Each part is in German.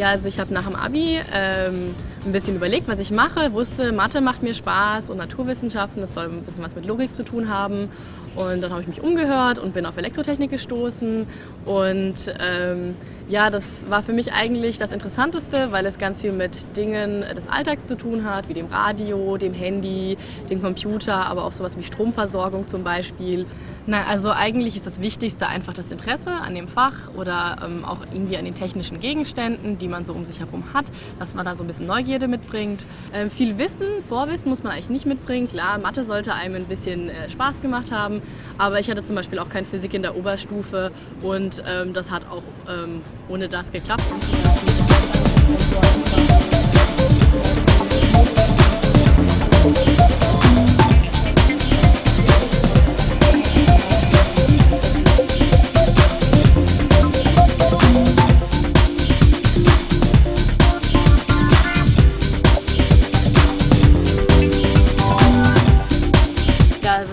Ja, also ich habe nach dem Abi ähm, ein bisschen überlegt, was ich mache. Wusste, Mathe macht mir Spaß und Naturwissenschaften, das soll ein bisschen was mit Logik zu tun haben. Und dann habe ich mich umgehört und bin auf Elektrotechnik gestoßen. Und ähm, ja, das war für mich eigentlich das Interessanteste, weil es ganz viel mit Dingen des Alltags zu tun hat, wie dem Radio, dem Handy, dem Computer, aber auch sowas wie Stromversorgung zum Beispiel. Na, also eigentlich ist das Wichtigste einfach das Interesse an dem Fach oder ähm, auch irgendwie an den technischen Gegenständen, die man so um sich herum hat, dass man da so ein bisschen Neugierde mitbringt. Ähm, viel Wissen, Vorwissen muss man eigentlich nicht mitbringen. Klar, Mathe sollte einem ein bisschen äh, Spaß gemacht haben, aber ich hatte zum Beispiel auch keine Physik in der Oberstufe und ähm, das hat auch ähm, ohne das geklappt.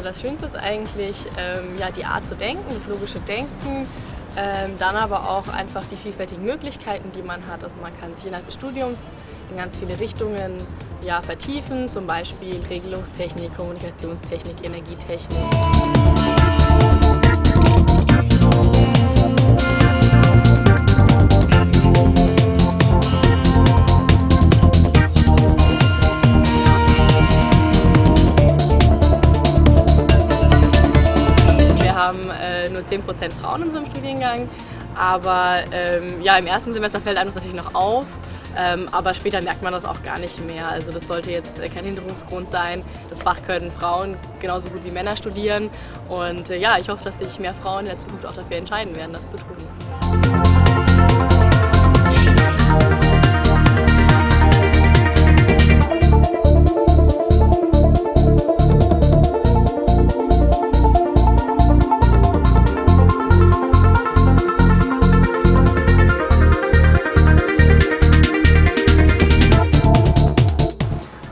Das Schönste ist eigentlich ähm, ja, die Art zu denken, das logische Denken, ähm, dann aber auch einfach die vielfältigen Möglichkeiten, die man hat. Also man kann sich innerhalb des Studiums in ganz viele Richtungen ja, vertiefen, zum Beispiel Regelungstechnik, Kommunikationstechnik, Energietechnik. Nur 10% Frauen in unserem Studiengang. Aber ähm, ja, im ersten Semester fällt einem das natürlich noch auf. Ähm, aber später merkt man das auch gar nicht mehr. Also das sollte jetzt kein Hinderungsgrund sein. Das Fach können Frauen genauso gut wie Männer studieren. Und äh, ja, ich hoffe, dass sich mehr Frauen in der Zukunft auch dafür entscheiden werden, das zu tun.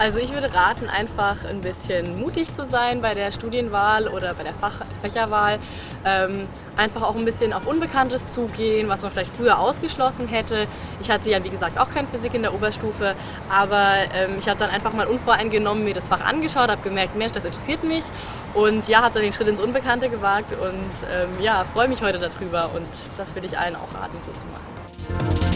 Also ich würde raten, einfach ein bisschen mutig zu sein bei der Studienwahl oder bei der Fach Fächerwahl. Ähm, einfach auch ein bisschen auf Unbekanntes zugehen, was man vielleicht früher ausgeschlossen hätte. Ich hatte ja, wie gesagt, auch keine Physik in der Oberstufe, aber ähm, ich habe dann einfach mal unvoreingenommen mir das Fach angeschaut, habe gemerkt, Mensch, das interessiert mich und ja, habe dann den Schritt ins Unbekannte gewagt und ähm, ja, freue mich heute darüber und das würde ich allen auch raten, so zu machen.